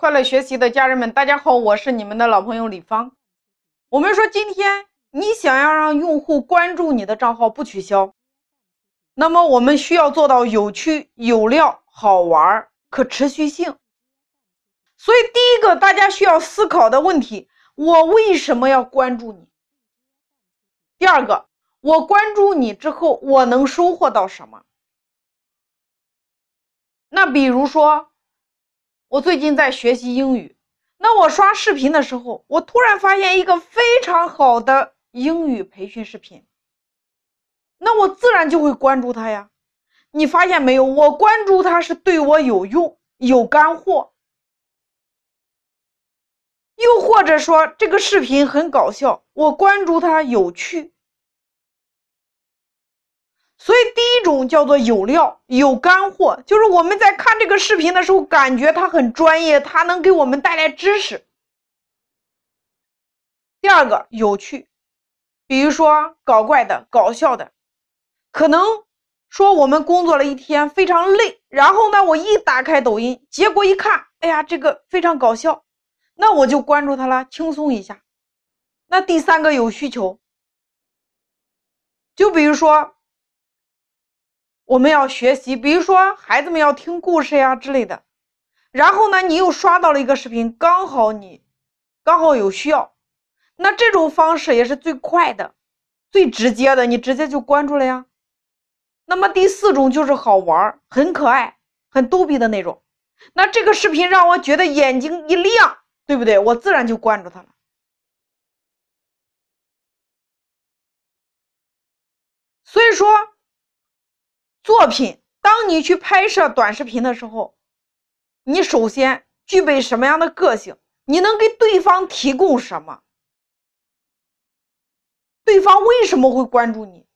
快乐学习的家人们，大家好，我是你们的老朋友李芳。我们说，今天你想要让用户关注你的账号不取消，那么我们需要做到有趣、有料、好玩、可持续性。所以，第一个大家需要思考的问题：我为什么要关注你？第二个，我关注你之后，我能收获到什么？那比如说。我最近在学习英语，那我刷视频的时候，我突然发现一个非常好的英语培训视频，那我自然就会关注它呀。你发现没有？我关注它是对我有用、有干货，又或者说这个视频很搞笑，我关注它有趣。所以，第一种叫做有料、有干货，就是我们在看这个视频的时候，感觉它很专业，它能给我们带来知识。第二个有趣，比如说搞怪的、搞笑的，可能说我们工作了一天非常累，然后呢，我一打开抖音，结果一看，哎呀，这个非常搞笑，那我就关注他了，轻松一下。那第三个有需求，就比如说。我们要学习，比如说孩子们要听故事呀之类的。然后呢，你又刷到了一个视频，刚好你刚好有需要，那这种方式也是最快的、最直接的，你直接就关注了呀。那么第四种就是好玩、很可爱、很逗比的那种。那这个视频让我觉得眼睛一亮，对不对？我自然就关注他了。所以说。作品，当你去拍摄短视频的时候，你首先具备什么样的个性？你能给对方提供什么？对方为什么会关注你？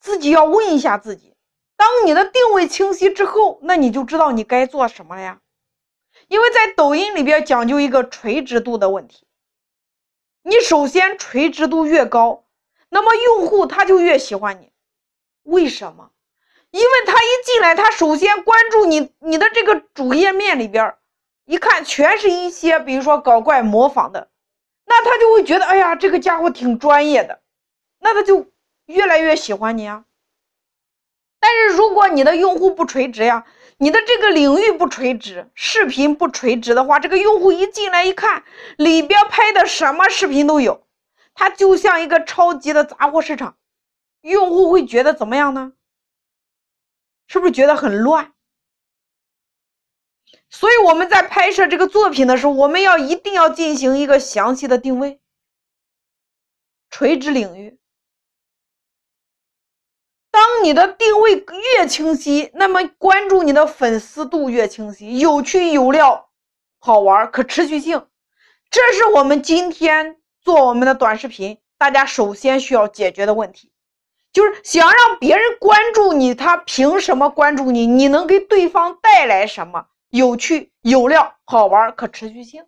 自己要问一下自己。当你的定位清晰之后，那你就知道你该做什么了呀。因为在抖音里边讲究一个垂直度的问题，你首先垂直度越高，那么用户他就越喜欢你。为什么？因为他一进来，他首先关注你，你的这个主页面里边，一看全是一些，比如说搞怪模仿的，那他就会觉得，哎呀，这个家伙挺专业的，那他就越来越喜欢你啊。但是如果你的用户不垂直呀，你的这个领域不垂直，视频不垂直的话，这个用户一进来一看，里边拍的什么视频都有，它就像一个超级的杂货市场，用户会觉得怎么样呢？是不是觉得很乱？所以我们在拍摄这个作品的时候，我们要一定要进行一个详细的定位，垂直领域。当你的定位越清晰，那么关注你的粉丝度越清晰，有趣有料，好玩，可持续性，这是我们今天做我们的短视频，大家首先需要解决的问题。就是想让别人关注你，他凭什么关注你？你能给对方带来什么？有趣、有料、好玩、可持续性。